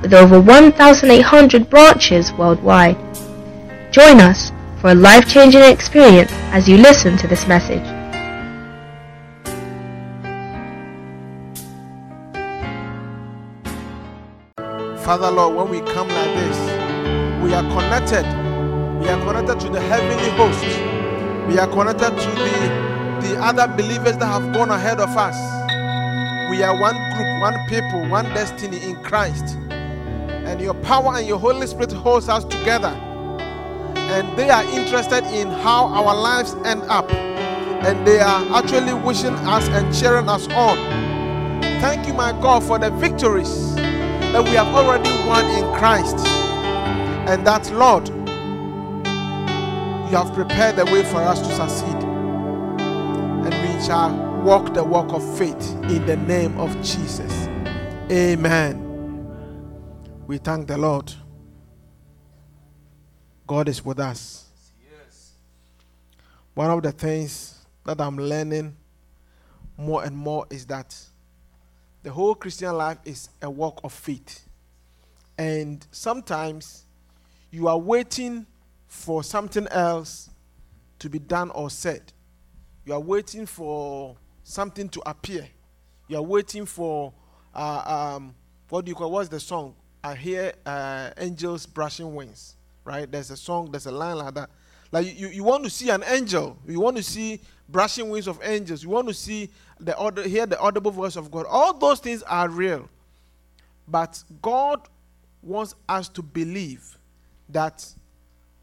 with over 1,800 branches worldwide. Join us for a life-changing experience as you listen to this message. Father Lord, when we come like this, we are connected. We are connected to the heavenly host. We are connected to the, the other believers that have gone ahead of us. We are one group, one people, one destiny in Christ. And your power and your Holy Spirit holds us together. And they are interested in how our lives end up. And they are actually wishing us and cheering us on. Thank you, my God, for the victories that we have already won in Christ. And that, Lord, you have prepared the way for us to succeed. And we shall walk the walk of faith in the name of Jesus. Amen. We thank the Lord. God is with us. One of the things that I'm learning more and more is that the whole Christian life is a walk of faith. And sometimes you are waiting for something else to be done or said. You are waiting for something to appear. You are waiting for, uh, um, what do you call, what's the song? I hear uh, angels brushing wings, right? There's a song, there's a line like that. Like you, you want to see an angel, you want to see brushing wings of angels, you want to see the audio, hear the audible voice of God. All those things are real. But God wants us to believe that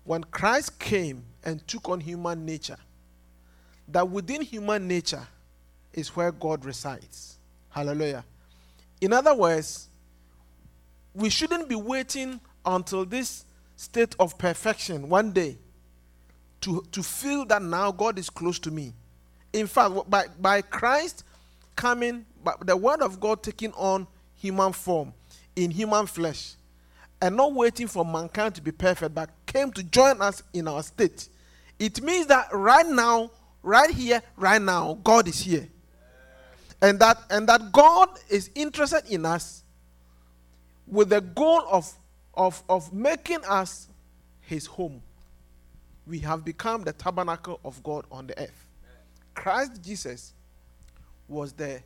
when Christ came and took on human nature, that within human nature is where God resides. Hallelujah. In other words, we shouldn't be waiting until this state of perfection one day to, to feel that now God is close to me. In fact, by, by Christ coming, by the word of God taking on human form in human flesh, and not waiting for mankind to be perfect, but came to join us in our state. It means that right now, right here, right now, God is here. And that and that God is interested in us with the goal of, of, of making us his home. We have become the tabernacle of God on the earth. Christ Jesus was the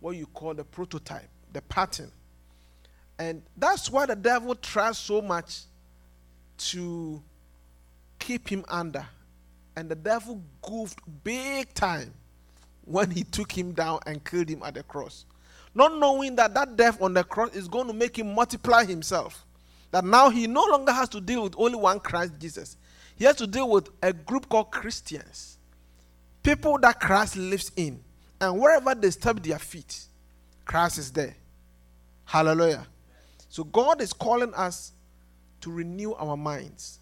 what you call the prototype, the pattern. And that's why the devil tries so much to keep him under. And the devil goofed big time when he took him down and killed him at the cross. Not knowing that that death on the cross is going to make him multiply himself. That now he no longer has to deal with only one Christ Jesus. He has to deal with a group called Christians. People that Christ lives in. And wherever they step their feet, Christ is there. Hallelujah. So God is calling us to renew our minds.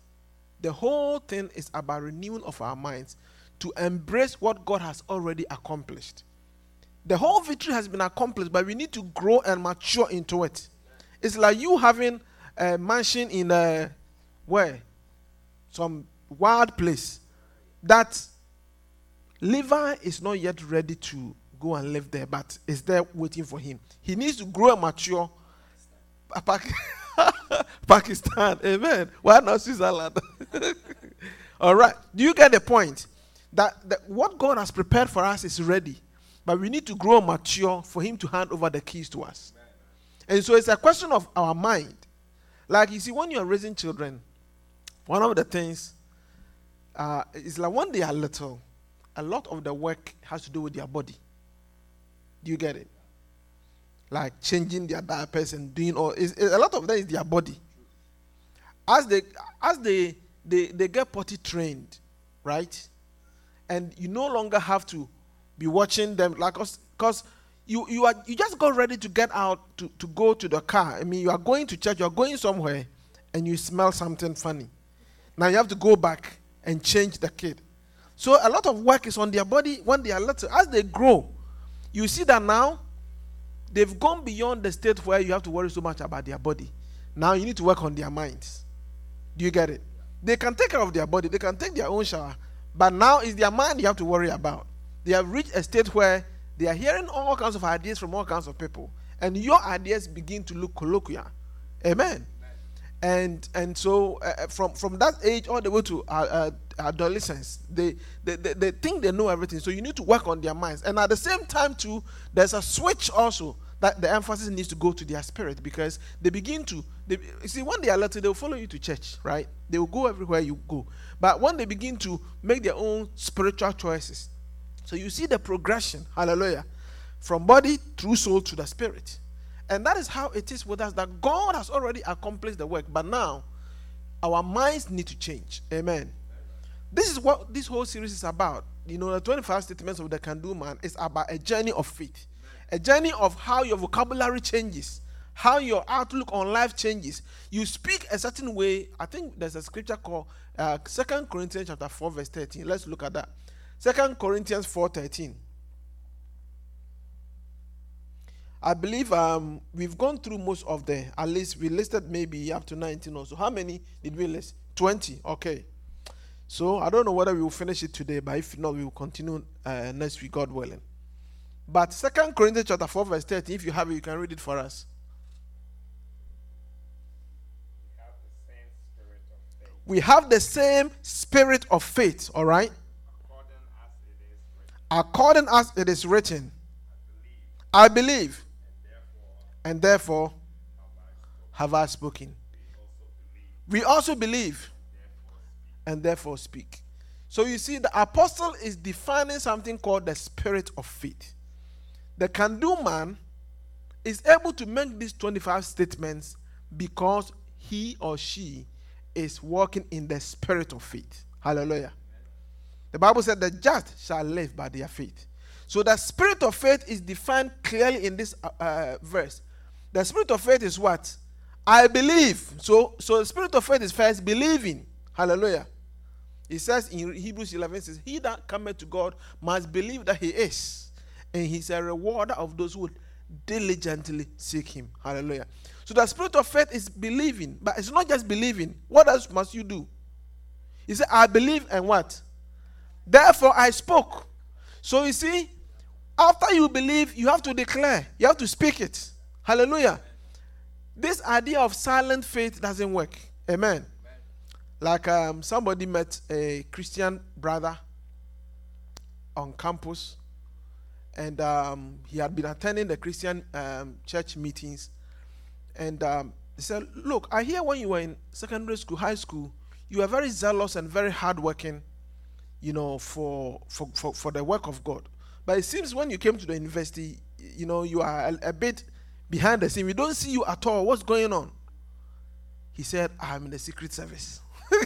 The whole thing is about renewing of our minds to embrace what God has already accomplished. The whole victory has been accomplished, but we need to grow and mature into it. It's like you having a mansion in a where? Some wild place. That Levi is not yet ready to go and live there, but is there waiting for him. He needs to grow and mature. Pakistan, amen. Why not Switzerland? All right. Do you get the point? That, that what God has prepared for us is ready, but we need to grow mature for Him to hand over the keys to us. And so it's a question of our mind. Like you see, when you're raising children, one of the things uh, is like when they are little, a lot of the work has to do with their body. Do you get it? Like changing their diapers and doing all. It's, it's, a lot of that is their body. As they as they they, they get potty trained, right? And you no longer have to be watching them like us because you you are you just got ready to get out to, to go to the car. I mean, you are going to church, you are going somewhere, and you smell something funny. Now you have to go back and change the kid. So a lot of work is on their body when they are little. As they grow, you see that now they've gone beyond the state where you have to worry so much about their body. Now you need to work on their minds. Do you get it? They can take care of their body, they can take their own shower, but now it's their mind you have to worry about. They have reached a state where they are hearing all kinds of ideas from all kinds of people, and your ideas begin to look colloquial. Amen. And and so uh, uh, from from that age all the way to uh, uh, adolescence, they, they, they they think they know everything. So you need to work on their minds, and at the same time too, there's a switch also that the emphasis needs to go to their spirit because they begin to they, you see when they are little they'll follow you to church right they will go everywhere you go but when they begin to make their own spiritual choices so you see the progression hallelujah from body through soul to the spirit and that is how it is with us that god has already accomplished the work but now our minds need to change amen this is what this whole series is about you know the 25 statements of the can do man is about a journey of faith a journey of how your vocabulary changes, how your outlook on life changes. You speak a certain way. I think there's a scripture called uh, Second Corinthians chapter 4, verse 13. Let's look at that. Second Corinthians 4:13. I believe um, we've gone through most of the, at least we listed maybe up to 19 or so. How many did we list? 20. Okay. So I don't know whether we will finish it today, but if not, we will continue uh, next week, God willing. But Second Corinthians chapter 4, verse 13, if you have it, you can read it for us. We have the same spirit of faith, all right? According as it is written, I believe, and therefore have I spoken. We also believe, and therefore speak. So you see, the apostle is defining something called the spirit of faith. The can do man is able to make these 25 statements because he or she is walking in the spirit of faith. Hallelujah. The Bible said, The just shall live by their faith. So the spirit of faith is defined clearly in this uh, uh, verse. The spirit of faith is what? I believe. So, so the spirit of faith is first believing. Hallelujah. It says in Hebrews 11, says, He that cometh to God must believe that he is and he's a rewarder of those who diligently seek him. Hallelujah. So the spirit of faith is believing, but it's not just believing. What else must you do? He said, I believe and what? Therefore I spoke. So you see, after you believe, you have to declare, you have to speak it. Hallelujah. This idea of silent faith doesn't work. Amen. Amen. Like um, somebody met a Christian brother on campus and um, he had been attending the Christian um, church meetings. And um, he said, Look, I hear when you were in secondary school, high school, you were very zealous and very hardworking, you know, for, for, for, for the work of God. But it seems when you came to the university, you know, you are a, a bit behind the scene. We don't see you at all. What's going on? He said, I'm in the secret service.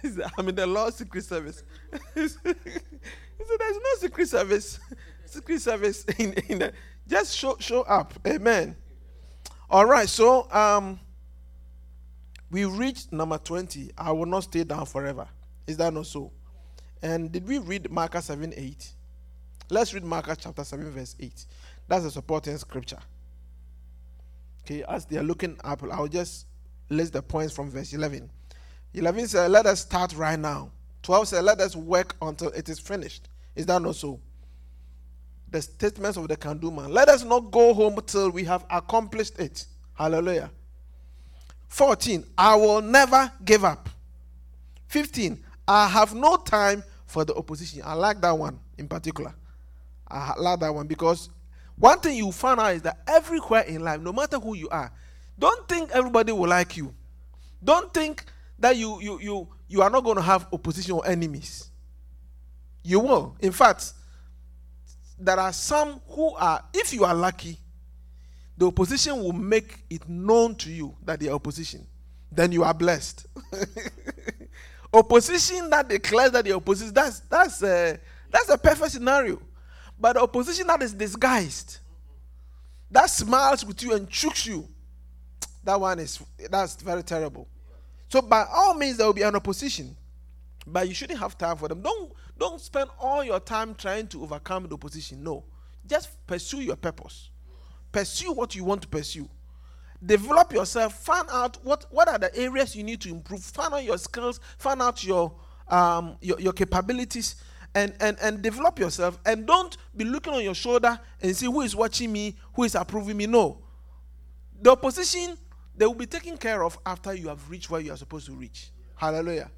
He said, I'm in the Lord's secret service. He said, There's no secret service. secret service in, in the, just show show up. Amen. All right, so um we reached number 20. I will not stay down forever. Is that not so? And did we read Micah 7 8? Let's read Micah chapter 7, verse 8. That's a supporting scripture. Okay, as they are looking up, I'll just list the points from verse 11. 11 says, Let us start right now. 12 says, Let us work until it is finished. Is that not so? The statements of the can do man. Let us not go home till we have accomplished it. Hallelujah. 14. I will never give up. 15. I have no time for the opposition. I like that one in particular. I like that one because one thing you find out is that everywhere in life, no matter who you are, don't think everybody will like you. Don't think that you you you you are not going to have opposition or enemies. You will. In fact, there are some who are, if you are lucky, the opposition will make it known to you that they are opposition. Then you are blessed. opposition that declares that are opposition, that's that's a, that's a perfect scenario. But the opposition that is disguised, that smiles with you and chokes you, that one is that's very terrible. So by all means there will be an opposition, but you shouldn't have time for them. Don't don't spend all your time trying to overcome the opposition. No, just pursue your purpose. Pursue what you want to pursue. Develop yourself. Find out what what are the areas you need to improve. Find out your skills. Find out your um your, your capabilities and, and, and develop yourself and don't be looking on your shoulder and see who is watching me, who is approving me. No. The opposition, they will be taken care of after you have reached where you are supposed to reach. Hallelujah.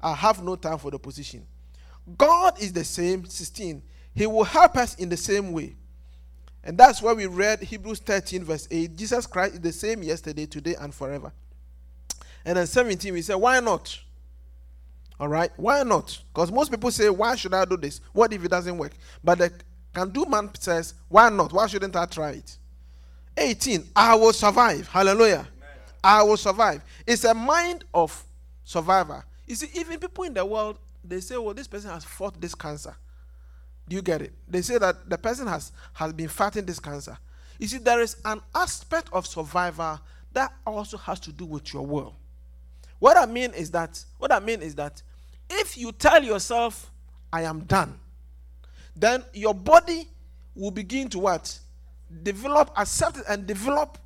I have no time for the opposition. God is the same, 16. He will help us in the same way. And that's why we read Hebrews 13, verse 8. Jesus Christ is the same yesterday, today, and forever. And then 17, we say, Why not? All right? Why not? Because most people say, Why should I do this? What if it doesn't work? But the can do man says, Why not? Why shouldn't I try it? 18. I will survive. Hallelujah. Amen. I will survive. It's a mind of survivor. You see, even people in the world, they say, Well, this person has fought this cancer. Do you get it? They say that the person has, has been fighting this cancer. You see, there is an aspect of survivor that also has to do with your will. What I mean is that, what I mean is that if you tell yourself, I am done, then your body will begin to what? Develop, accept it, and develop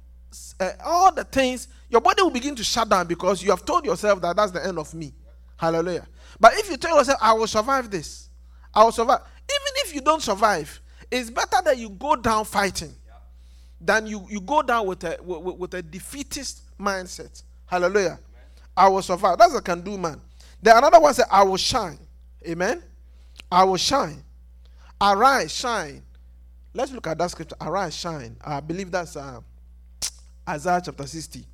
uh, all the things. Your body will begin to shut down because you have told yourself that that's the end of me. Hallelujah. But if you tell yourself, I will survive this, I will survive. Even if you don't survive, it's better that you go down fighting than you, you go down with a, with, with a defeatist mindset. Hallelujah. I will survive. That's a can do man. Then another one said, I will shine. Amen. I will shine. Arise, shine. Let's look at that scripture. Arise, shine. I believe that's uh, Isaiah chapter 60.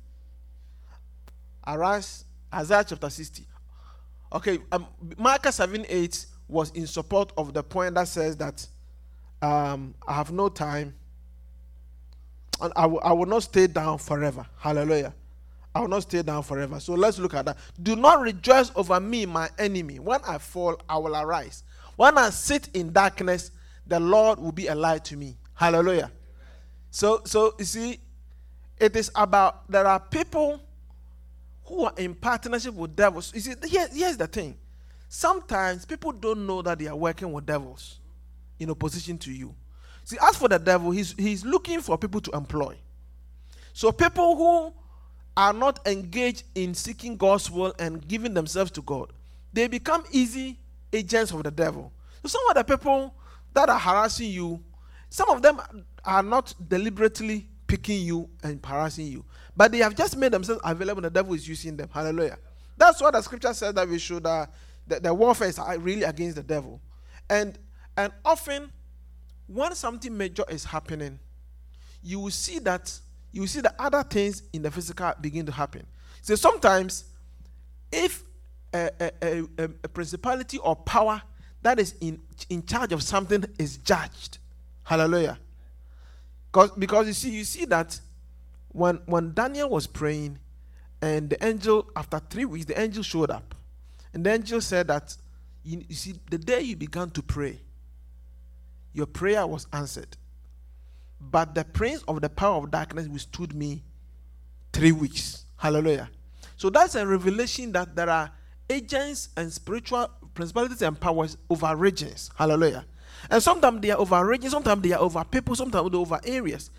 Arise, Isaiah chapter 60. Okay, um, Micah 7 8 was in support of the point that says that um, I have no time and I, w- I will not stay down forever. Hallelujah. I will not stay down forever. So let's look at that. Do not rejoice over me, my enemy. When I fall, I will arise. When I sit in darkness, the Lord will be a light to me. Hallelujah. So, so you see, it is about there are people who are in partnership with devils. You see, here, here's the thing. Sometimes people don't know that they are working with devils in opposition to you. See, as for the devil, he's, he's looking for people to employ. So people who are not engaged in seeking God's will and giving themselves to God, they become easy agents of the devil. So some of the people that are harassing you, some of them are not deliberately picking you and harassing you, but they have just made themselves available. The devil is using them. Hallelujah. That's what the scripture says that we should. Uh, the, the warfare is really against the devil, and and often when something major is happening, you will see that you see the other things in the physical begin to happen. So sometimes, if a, a, a, a principality or power that is in, in charge of something is judged, hallelujah. Because, because you see, you see that when when Daniel was praying, and the angel, after three weeks, the angel showed up. And the angel said that you, you see, the day you began to pray, your prayer was answered. But the prince of the power of darkness withstood me three weeks. Hallelujah. So that's a revelation that there are agents and spiritual principalities and powers over regions. Hallelujah. And sometimes they are over regions, sometimes they are over people, sometimes they are over areas.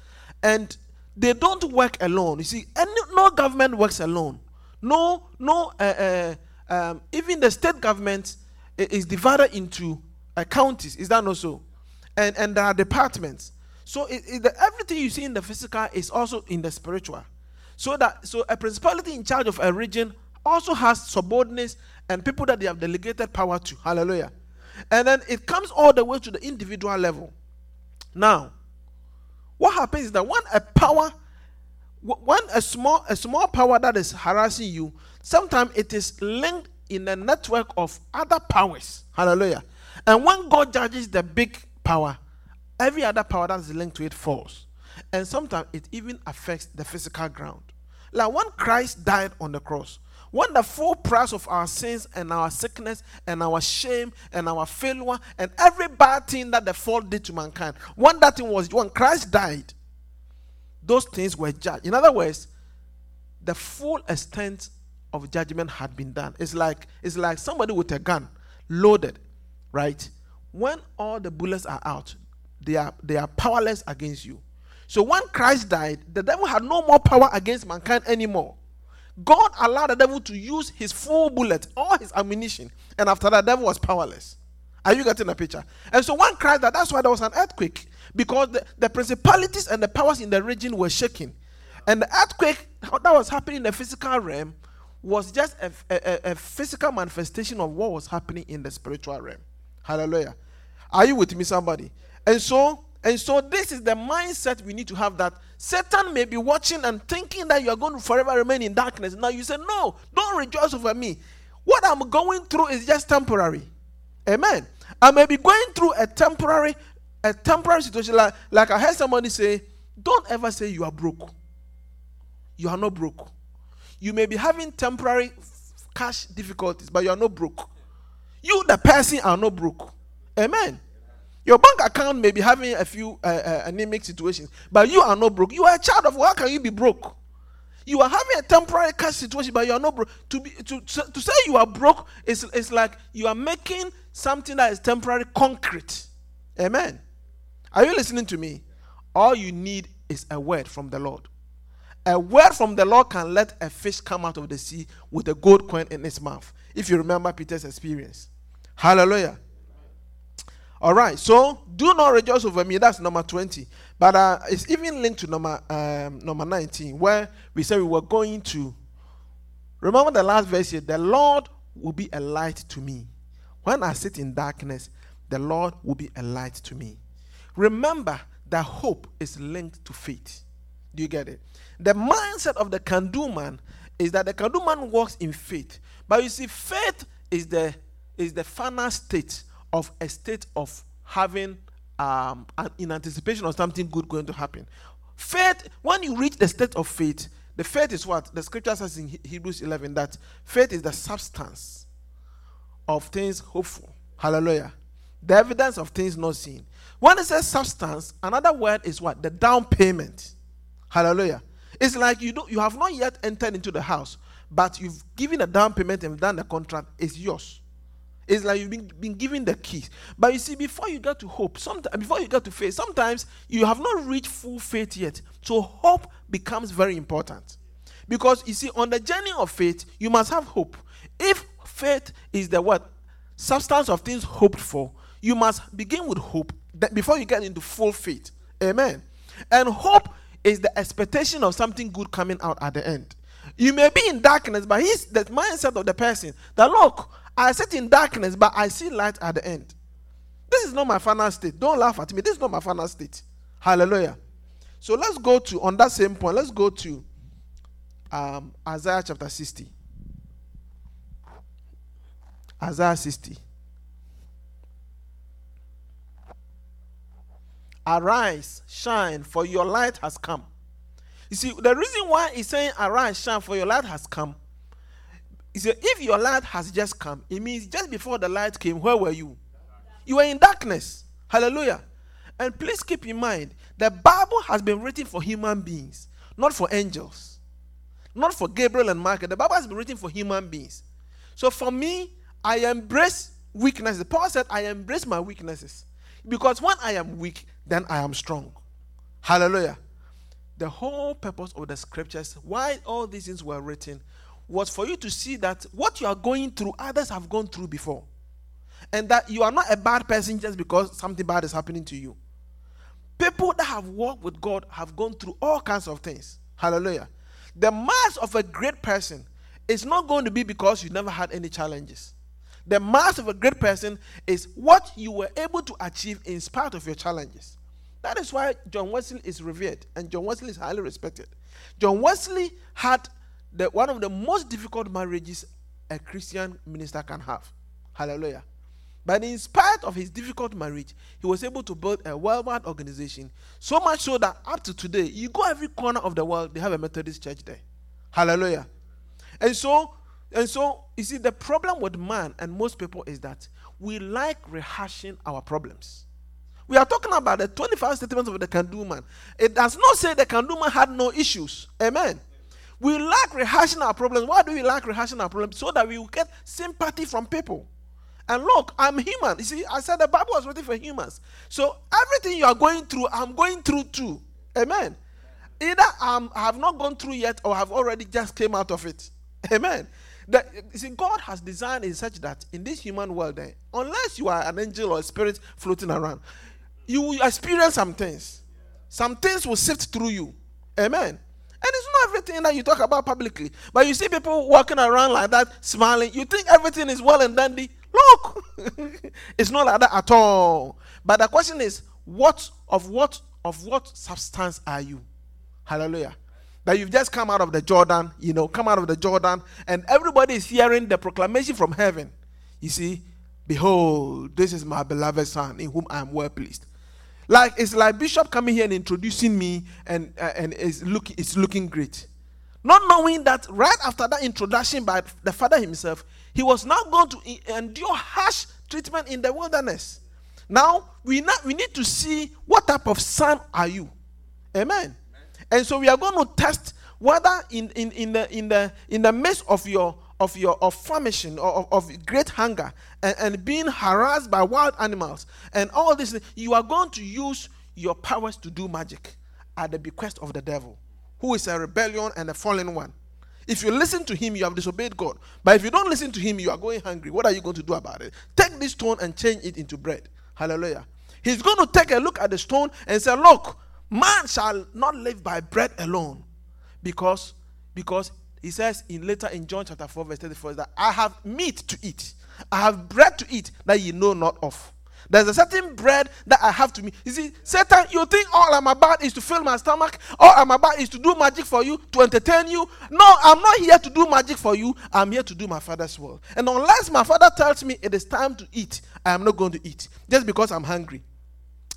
And they don't work alone. You see, no government works alone. No, no, uh, uh, um, even the state government is divided into uh, counties. Is that not so? And, and there are departments. So it, it, the, everything you see in the physical is also in the spiritual. So that so a principality in charge of a region also has subordinates and people that they have delegated power to. Hallelujah. And then it comes all the way to the individual level. Now, what happens is that when a power, when a small a small power that is harassing you, sometimes it is linked in a network of other powers. Hallelujah. And when God judges the big power, every other power that is linked to it falls. And sometimes it even affects the physical ground. Like when Christ died on the cross, when the full price of our sins and our sickness and our shame and our failure and every bad thing that the fall did to mankind, when that thing was, when Christ died, those things were judged. In other words, the full extent of judgment had been done. It's like it's like somebody with a gun loaded, right? When all the bullets are out, they are they are powerless against you. So when Christ died, the devil had no more power against mankind anymore. God allowed the devil to use his full bullet, all his ammunition, and after that, the devil was powerless. Are you getting the picture? And so when Christ died, that's why there was an earthquake because the, the principalities and the powers in the region were shaking. And the earthquake that was happening in the physical realm was just a, a, a, physical manifestation of what was happening in the spiritual realm. Hallelujah. Are you with me, somebody? And so, and so this is the mindset we need to have that Satan may be watching and thinking that you are going to forever remain in darkness. Now you say, No, don't rejoice over me. What I'm going through is just temporary. Amen. I may be going through a temporary, a temporary situation. Like, like I heard somebody say, Don't ever say you are broke. You are not broke. You may be having temporary cash difficulties, but you are not broke. You, the person, are not broke. Amen. Your bank account may be having a few uh, uh, anemic situations, but you are not broke. You are a child of How can you be broke? You are having a temporary cash situation, but you are not broke. To, be, to, to say you are broke is, is like you are making something that is temporary concrete. Amen. Are you listening to me? All you need is a word from the Lord. A word from the Lord can let a fish come out of the sea with a gold coin in its mouth. If you remember Peter's experience. Hallelujah. All right, so do not rejoice over me. That's number 20. But uh, it's even linked to number, um, number 19, where we said we were going to. Remember the last verse here the Lord will be a light to me. When I sit in darkness, the Lord will be a light to me. Remember that hope is linked to faith. Do you get it? The mindset of the can do man is that the can do man walks in faith. But you see, faith is the is the final state of a state of having um, in anticipation of something good going to happen. Faith, when you reach the state of faith, the faith is what the scripture says in Hebrews 11 that faith is the substance of things hopeful. Hallelujah. The evidence of things not seen. When it says substance, another word is what? The down payment. Hallelujah. It's like you don't you have not yet entered into the house, but you've given a down payment and done the contract, it's yours. It's like you've been, been given the keys. But you see, before you get to hope, sometimes before you get to faith, sometimes you have not reached full faith yet. So hope becomes very important. Because you see, on the journey of faith, you must have hope. If faith is the what? Substance of things hoped for, you must begin with hope that before you get into full faith. Amen. And hope is the expectation of something good coming out at the end. You may be in darkness, but he's the mindset of the person that look, I sit in darkness, but I see light at the end. This is not my final state. Don't laugh at me. This is not my final state. Hallelujah. So let's go to on that same point. Let's go to um, Isaiah chapter 60. Isaiah 60. Arise, shine, for your light has come. You see, the reason why he's saying, Arise, shine, for your light has come. He said, if your light has just come, it means just before the light came, where were you? You were in darkness. Hallelujah. And please keep in mind, the Bible has been written for human beings, not for angels, not for Gabriel and Michael. The Bible has been written for human beings. So for me, I embrace weaknesses. The Paul said, I embrace my weaknesses. Because when I am weak, then I am strong. Hallelujah. The whole purpose of the scriptures, why all these things were written, was for you to see that what you are going through, others have gone through before. And that you are not a bad person just because something bad is happening to you. People that have walked with God have gone through all kinds of things. Hallelujah. The mass of a great person is not going to be because you never had any challenges. The mass of a great person is what you were able to achieve in spite of your challenges. That is why John Wesley is revered and John Wesley is highly respected. John Wesley had the, one of the most difficult marriages a Christian minister can have. Hallelujah. But in spite of his difficult marriage, he was able to build a worldwide organization. So much so that up to today, you go every corner of the world, they have a Methodist church there. Hallelujah. And so, and so you see, the problem with man and most people is that we like rehashing our problems. We are talking about the 25 statements of the can do man. It does not say the can do man had no issues. Amen. We like rehashing our problems. Why do we like rehashing our problems? So that we will get sympathy from people. And look, I'm human. You see, I said the Bible was written for humans. So everything you are going through, I'm going through too. Amen. Either I'm, I have not gone through yet or have already just came out of it. Amen. You see, God has designed in such that in this human world, eh, unless you are an angel or a spirit floating around, you will experience some things. Some things will sift through you. Amen. And it's not everything that you talk about publicly. But you see people walking around like that, smiling. You think everything is well and dandy. Look, it's not like that at all. But the question is, what of what of what substance are you? Hallelujah. That you've just come out of the Jordan, you know, come out of the Jordan, and everybody is hearing the proclamation from heaven. You see, behold, this is my beloved son in whom I am well pleased. Like it's like Bishop coming here and introducing me, and uh, and it's looking it's looking great, not knowing that right after that introduction by the Father Himself, He was now going to endure harsh treatment in the wilderness. Now we not, we need to see what type of son are you, Amen. And so we are going to test whether in, in, in the in the in the midst of your of your of famishing or of, of great hunger and, and being harassed by wild animals and all this, you are going to use your powers to do magic at the bequest of the devil, who is a rebellion and a fallen one. If you listen to him, you have disobeyed God. But if you don't listen to him, you are going hungry. What are you going to do about it? Take this stone and change it into bread. Hallelujah. He's going to take a look at the stone and say, Look, man shall not live by bread alone. Because, because he says in later in John chapter 4, verse 34, that I have meat to eat. I have bread to eat that ye know not of. There's a certain bread that I have to meet. You see, Satan, you think all I'm about is to fill my stomach? All I'm about is to do magic for you, to entertain you? No, I'm not here to do magic for you. I'm here to do my father's will. And unless my father tells me it is time to eat, I am not going to eat just because I'm hungry.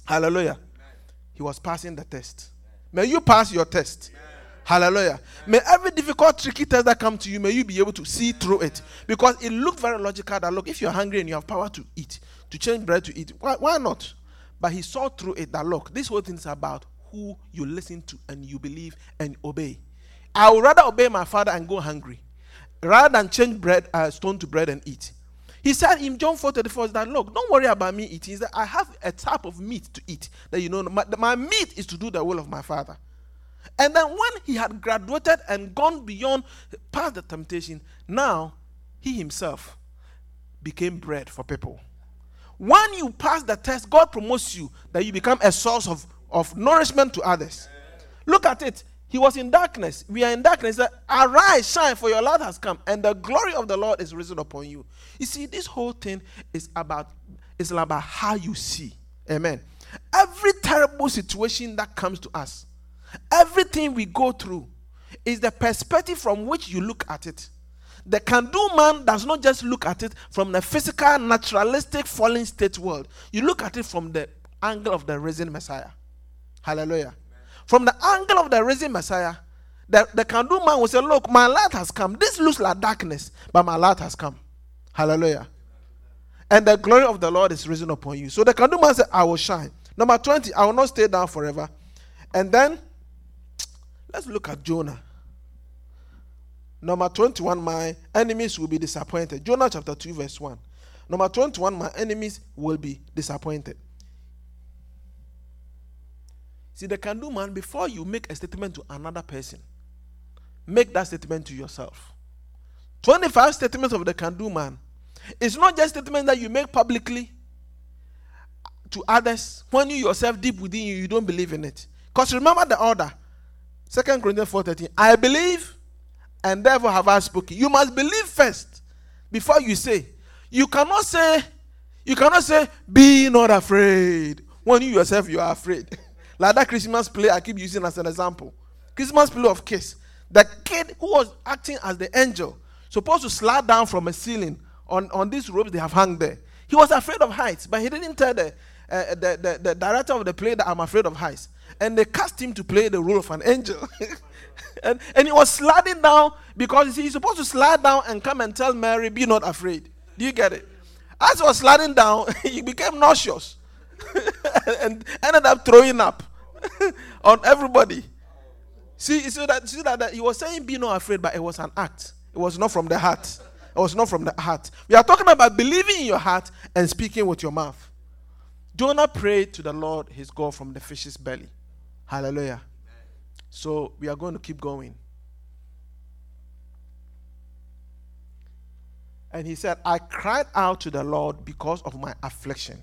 Hallelujah. He was passing the test. May you pass your test. Hallelujah. May every difficult, tricky test that come to you, may you be able to see through it. Because it looked very logical that, look, if you're hungry and you have power to eat, to change bread to eat, why, why not? But he saw through it that, look, this whole thing is about who you listen to and you believe and obey. I would rather obey my father and go hungry rather than change bread, uh, stone to bread and eat. He said in John 4 34 that, look, don't worry about me eating. That I have a type of meat to eat. That you know, my, my meat is to do the will of my father. And then when he had graduated and gone beyond, past the temptation, now he himself became bread for people. When you pass the test, God promotes you that you become a source of, of nourishment to others. Look at it. He was in darkness. We are in darkness. Arise, shine, for your light has come, and the glory of the Lord is risen upon you. You see, this whole thing is about is about how you see. Amen. Every terrible situation that comes to us, everything we go through, is the perspective from which you look at it. The can do man does not just look at it from the physical, naturalistic, fallen state world. You look at it from the angle of the risen Messiah. Hallelujah. From the angle of the risen Messiah, the, the can do man will say, Look, my light has come. This looks like darkness, but my light has come. Hallelujah. And the glory of the Lord is risen upon you. So the can do man said, I will shine. Number 20, I will not stay down forever. And then let's look at Jonah. Number 21, my enemies will be disappointed. Jonah chapter 2, verse 1. Number 21, my enemies will be disappointed. See, the can do man, before you make a statement to another person, make that statement to yourself. 25 statements of the can do man. It's not just statements that you make publicly to others when you yourself deep within you, you don't believe in it. Because remember the order. Second Corinthians 4:13. I believe, and therefore have I spoken. You must believe first before you say. You cannot say, you cannot say, be not afraid. When you yourself you are afraid. Like that Christmas play I keep using as an example. Christmas play of Kiss. The kid who was acting as the angel, supposed to slide down from a ceiling on, on these ropes they have hung there. He was afraid of heights, but he didn't tell the, uh, the, the, the, director of the play that I'm afraid of heights. And they cast him to play the role of an angel. and, and he was sliding down because he's supposed to slide down and come and tell Mary, Be not afraid. Do you get it? As he was sliding down, he became nauseous. and ended up throwing up on everybody. See, see that see that, that he was saying be not afraid, but it was an act. It was not from the heart. It was not from the heart. We are talking about believing in your heart and speaking with your mouth. Jonah prayed to the Lord his God from the fish's belly. Hallelujah. So we are going to keep going. And he said, I cried out to the Lord because of my affliction.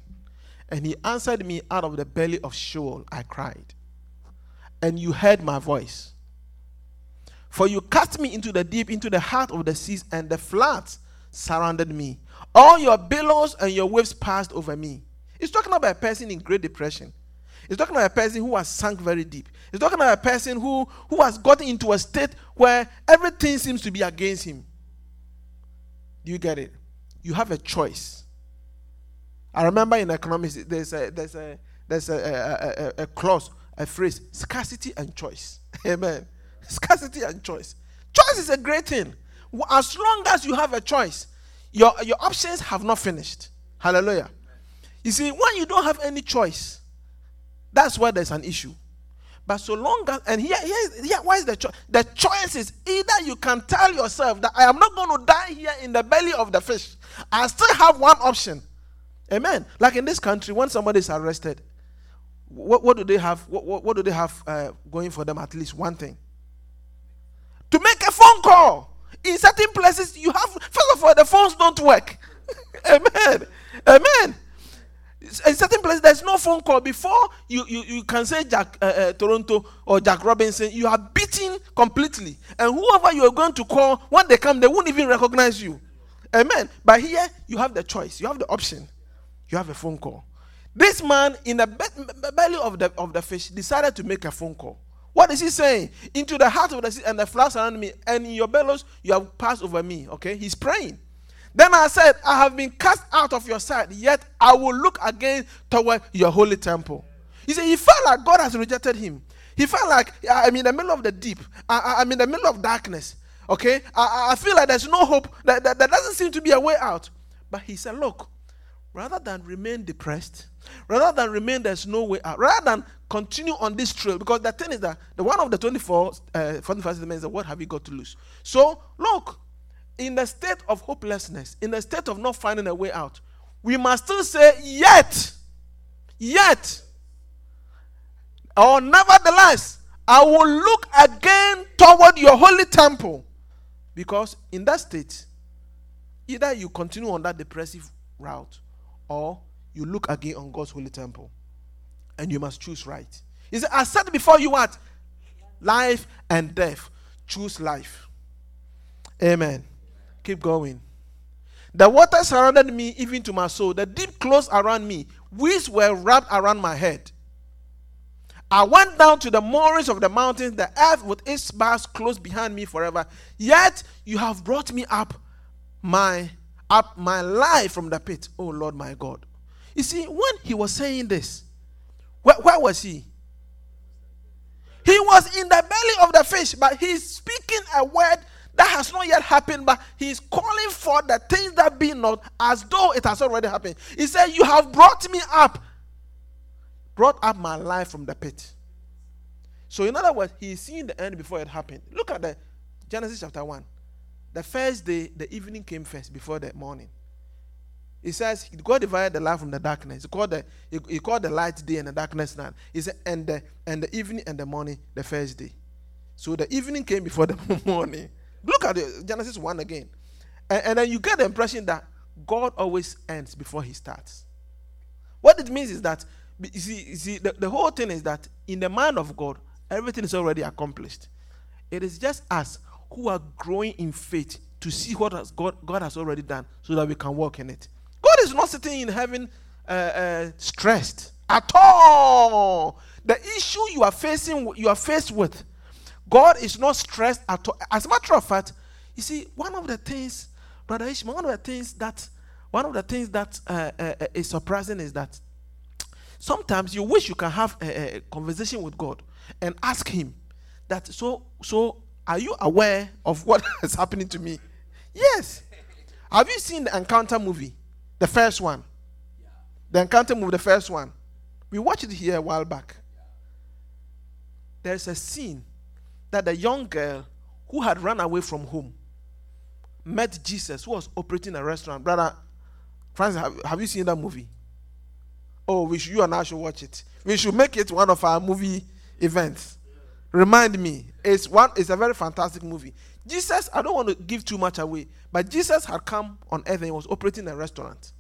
And he answered me out of the belly of Sheol, I cried. And you heard my voice. For you cast me into the deep, into the heart of the seas, and the floods surrounded me. All your billows and your waves passed over me. He's talking about a person in great depression. He's talking about a person who has sunk very deep. He's talking about a person who, who has gotten into a state where everything seems to be against him. Do you get it? You have a choice. I remember in economics, there's a, there's a, there's a, a, a, a clause, a phrase, scarcity and choice. Amen. Scarcity and choice. Choice is a great thing. As long as you have a choice, your, your options have not finished. Hallelujah. You see, when you don't have any choice, that's where there's an issue. But so long as, and here, here, here why is the choice? The choice is either you can tell yourself that I am not going to die here in the belly of the fish. I still have one option. Amen. Like in this country, when somebody is arrested, what, what do they have? What, what, what do they have uh, going for them? At least one thing to make a phone call. In certain places, you have, first of all, the phones don't work. Amen. Amen. In certain places, there's no phone call. Before you, you, you can say Jack uh, uh, Toronto or Jack Robinson, you are beaten completely. And whoever you are going to call, when they come, they won't even recognize you. Amen. But here, you have the choice, you have the option. You have a phone call. This man, in the belly of the, of the fish, decided to make a phone call. What is he saying? Into the heart of the sea and the floods around me, and in your bellows you have passed over me. Okay, he's praying. Then I said, I have been cast out of your sight, yet I will look again toward your holy temple. He said, he felt like God has rejected him. He felt like I'm in the middle of the deep, I, am in the middle of darkness. Okay, I, I feel like there's no hope, that, that, there doesn't seem to be a way out. But he said, Look, rather than remain depressed, rather than remain there's no way out, rather than continue on this trail, because the thing is that the one of the 24, uh, 45 statements is what have you got to lose? So, look, in the state of hopelessness, in the state of not finding a way out, we must still say, yet, yet, or nevertheless, I will look again toward your holy temple. Because in that state, either you continue on that depressive route or you look again on God's holy temple. And you must choose right. He said, I said before you what? Life and death. Choose life. Amen. Keep going. The water surrounded me even to my soul. The deep closed around me. Weeds were wrapped around my head. I went down to the moorings of the mountains, the earth with its bars closed behind me forever. Yet you have brought me up my up my life from the pit, oh Lord my God. You see, when he was saying this, where, where was he? He was in the belly of the fish, but he's speaking a word that has not yet happened, but he's calling for the things that be not as though it has already happened. He said, You have brought me up, brought up my life from the pit. So, in other words, he's seeing the end before it happened. Look at the Genesis chapter 1. The first day, the evening came first before the morning. He says God divided the light from the darkness. He called the he, he called the light day and the darkness night. He said, and the and the evening and the morning, the first day. So the evening came before the morning. Look at the Genesis 1 again. And, and then you get the impression that God always ends before he starts. What it means is that you see, you see the, the whole thing is that in the mind of God, everything is already accomplished. It is just us who are growing in faith to see what has God, God has already done so that we can walk in it. God is not sitting in heaven uh, uh, stressed at all. The issue you are facing, you are faced with, God is not stressed at all. As a matter of fact, you see, one of the things, Brother Ishmael, one of the things that, one of the things that uh, uh, uh is surprising is that sometimes you wish you can have a, a conversation with God and ask Him that. So, so are you aware of what is happening to me? Yes. Have you seen the Encounter movie? The first one. The Encounter movie, the first one. We watched it here a while back. There's a scene that the young girl who had run away from home met Jesus, who was operating a restaurant. Brother Francis, have, have you seen that movie? Oh, we should, you and I should watch it. We should make it one of our movie events. Remind me. It's one. It's a very fantastic movie. Jesus. I don't want to give too much away, but Jesus had come on earth and he was operating a restaurant,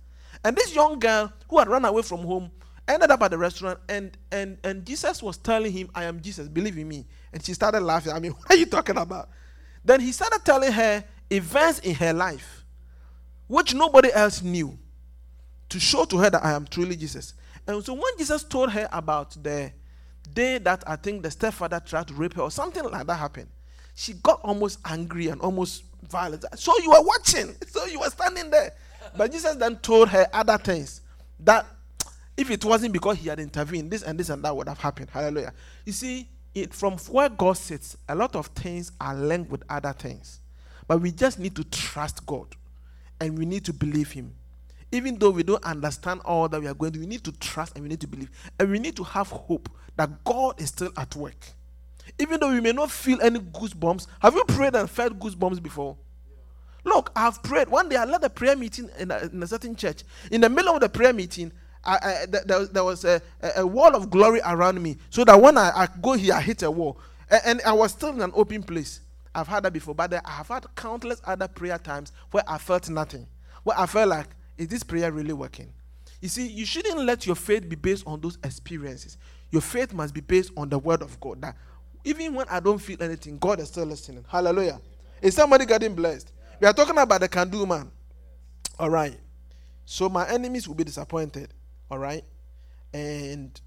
and this young girl who had run away from home ended up at the restaurant, and and and Jesus was telling him, "I am Jesus. Believe in me." And she started laughing. I mean, what are you talking about? Then he started telling her events in her life, which nobody else knew, to show to her that I am truly Jesus. And so when Jesus told her about the day that I think the stepfather tried to rape her or something like that happened, she got almost angry and almost violent. So you were watching, so you were standing there. But Jesus then told her other things that if it wasn't because he had intervened, this and this and that would have happened. Hallelujah. You see, it from where God sits, a lot of things are linked with other things. But we just need to trust God and we need to believe Him. Even though we don't understand all that we are going to, we need to trust and we need to believe. And we need to have hope that God is still at work. Even though we may not feel any goosebumps. Have you prayed and felt goosebumps before? Look, I've prayed. One day I led a prayer meeting in a, in a certain church. In the middle of the prayer meeting, I, I, there, there was a, a, wall of glory around me. So that when I, I go here, I hit a wall. And, and, I was still in an open place. I've had that before. But I have had countless other prayer times where I felt nothing. Where I felt like is this prayer really working? You see, you shouldn't let your faith be based on those experiences. Your faith must be based on the word of God. That even when I don't feel anything, God is still listening. Hallelujah. Is somebody getting blessed? We are talking about the can do man. All right. So my enemies will be disappointed. All right. And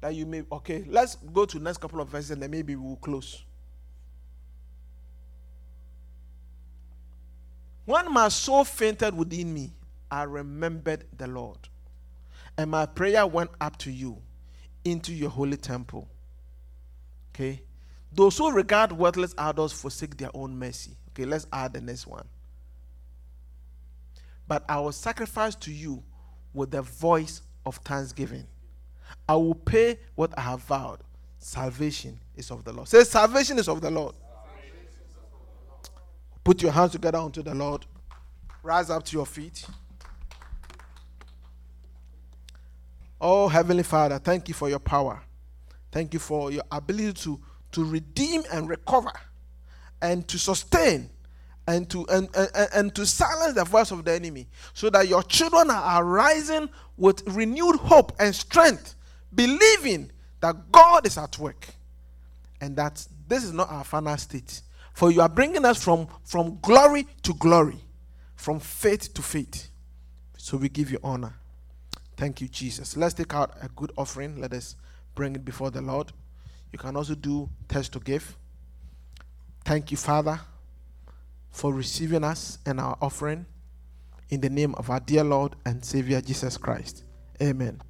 that you may okay, let's go to next couple of verses and then maybe we'll close. When my soul fainted within me, I remembered the Lord. And my prayer went up to you into your holy temple. Okay? Those who regard worthless idols forsake their own mercy. Okay, let's add the next one. But I will sacrifice to you with the voice of thanksgiving. I will pay what I have vowed. Salvation is of the Lord. Say, salvation is of the Lord. Put your hands together unto the Lord. Rise up to your feet. Oh, Heavenly Father, thank you for your power. Thank you for your ability to, to redeem and recover and to sustain and to and, and, and to silence the voice of the enemy so that your children are rising with renewed hope and strength, believing that God is at work and that this is not our final state. For you are bringing us from, from glory to glory, from faith to faith. So we give you honor. Thank you, Jesus. Let's take out a good offering. Let us bring it before the Lord. You can also do test to give. Thank you, Father, for receiving us and our offering in the name of our dear Lord and Savior Jesus Christ. Amen.